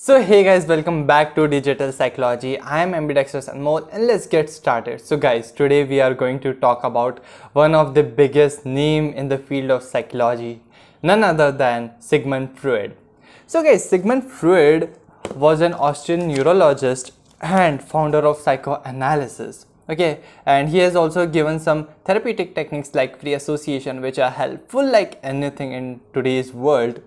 So hey guys, welcome back to Digital Psychology. I am Ambidextrous Anmol and let's get started. So guys, today we are going to talk about one of the biggest name in the field of psychology, none other than Sigmund Freud. So guys, Sigmund Freud was an Austrian neurologist and founder of psychoanalysis. Okay, and he has also given some therapeutic techniques like free association which are helpful like anything in today's world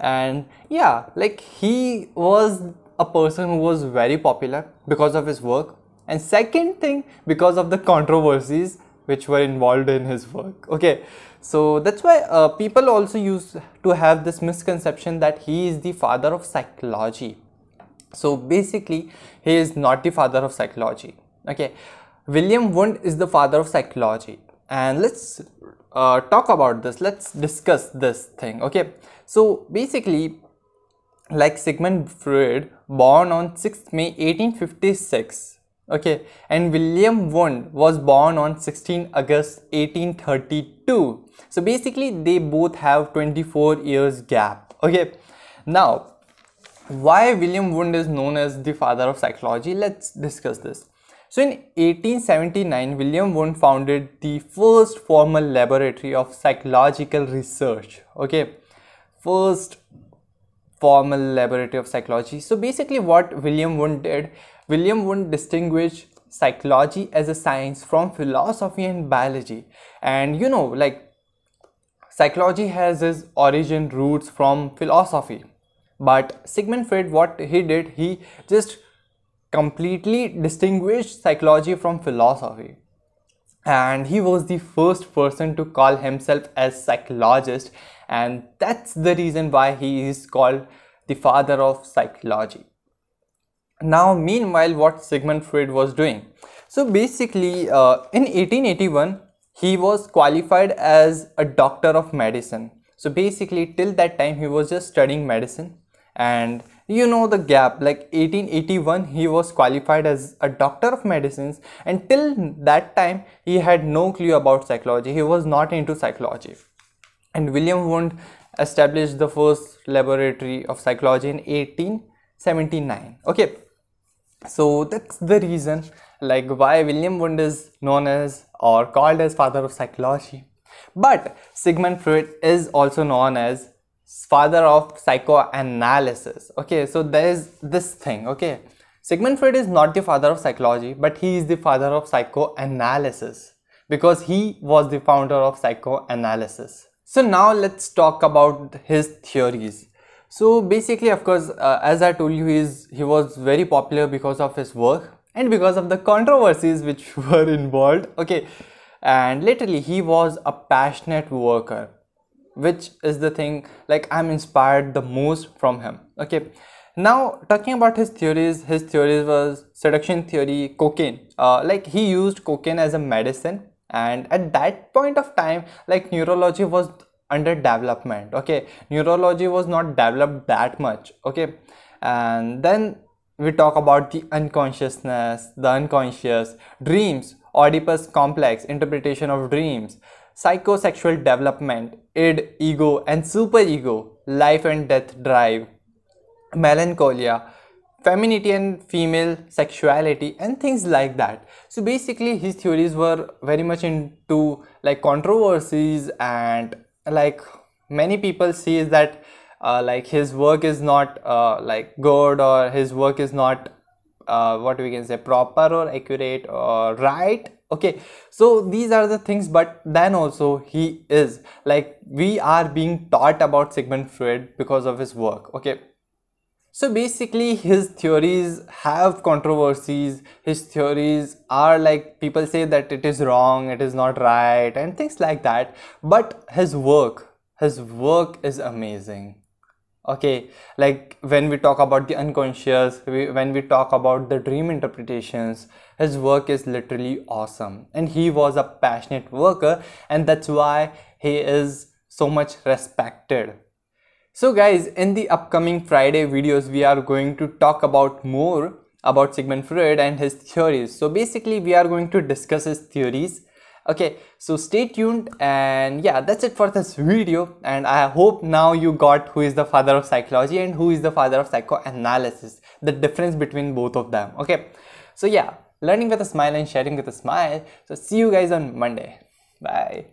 and yeah like he was a person who was very popular because of his work. And second thing because of the controversies which were involved in his work. Okay so that's why uh, people also used to have this misconception that he is the father of psychology. So basically he is not the father of psychology. Okay william wundt is the father of psychology and let's uh, talk about this. Let's discuss this thing okay? So basically like sigmund freud born on 6th may 1856 okay? And william wundt was born on 16 august 1832 so basically they both have 24 years gap okay? Now why william wundt is known as the father of psychology? Let's discuss this so in 1879, William Wundt founded the first formal laboratory of psychological research. Okay, first formal laboratory of psychology. So basically what William Wundt did, William Wundt distinguished psychology as a science from philosophy and biology. And you know, like psychology has its origin roots from philosophy. But Sigmund Freud, what he did, he just completely distinguished psychology from philosophy. And he was the first person to call himself as psychologist. And that's the reason why he is called the father of psychology. Now meanwhile what sigmund freud was doing. So basically uh, in 1881 he was qualified as a doctor of medicine. So basically till that time he was just studying medicine. And you know the gap like 1881 he was qualified as a doctor of medicines and till that time he had no clue about psychology. He was not into psychology. And william wundt established the first laboratory of psychology in 1879 okay so that's the reason like why william wundt is known as or called as father of psychology. But sigmund freud is also known as father of psychoanalysis. Okay so there is this thing okay? Sigmund freud is not the father of psychology but he is the father of psychoanalysis because he was the founder of psychoanalysis. So now let's talk about his theories. So basically of course uh, as i told you he's, he was very popular because of his work and because of the controversies which were involved okay? And literally he was a passionate worker which is the thing like i'm inspired the most from him. Okay. Now talking about his theories his theories was seduction theory cocaine. Uh, like he used cocaine as a medicine and at that point of time like neurology was under development okay? Neurology was not developed that much okay? And then we talk about the unconsciousness the unconscious dreams oedipus complex interpretation of dreams psychosexual development, id, ego, and superego, life and death drive, melancholia, femininity and female sexuality, and things like that. So basically, his theories were very much into like controversies and like many people see that uh, like his work is not uh, like good or his work is not uh, what we can say proper or accurate or right okay so these are the things but then also he is. Like we are being taught about sigmund freud because of his work okay? So basically his theories have controversies. His theories are like people say that it is wrong it is not right and things like that. But his work his work is amazing okay like when we talk about the unconscious we, when we talk about the dream interpretations his work is literally awesome. And he was a passionate worker and that's why he is so much respected. So guys in the upcoming friday videos we are going to talk about more about sigmund freud and his theories. So basically we are going to discuss his theories okay so stay tuned and yeah that's it for this video. And i hope now you got who is the father of psychology and who is the father of psychoanalysis the difference between both of them. Okay so yeah learning with a smile and sharing with a smile. So see you guys on monday. Bye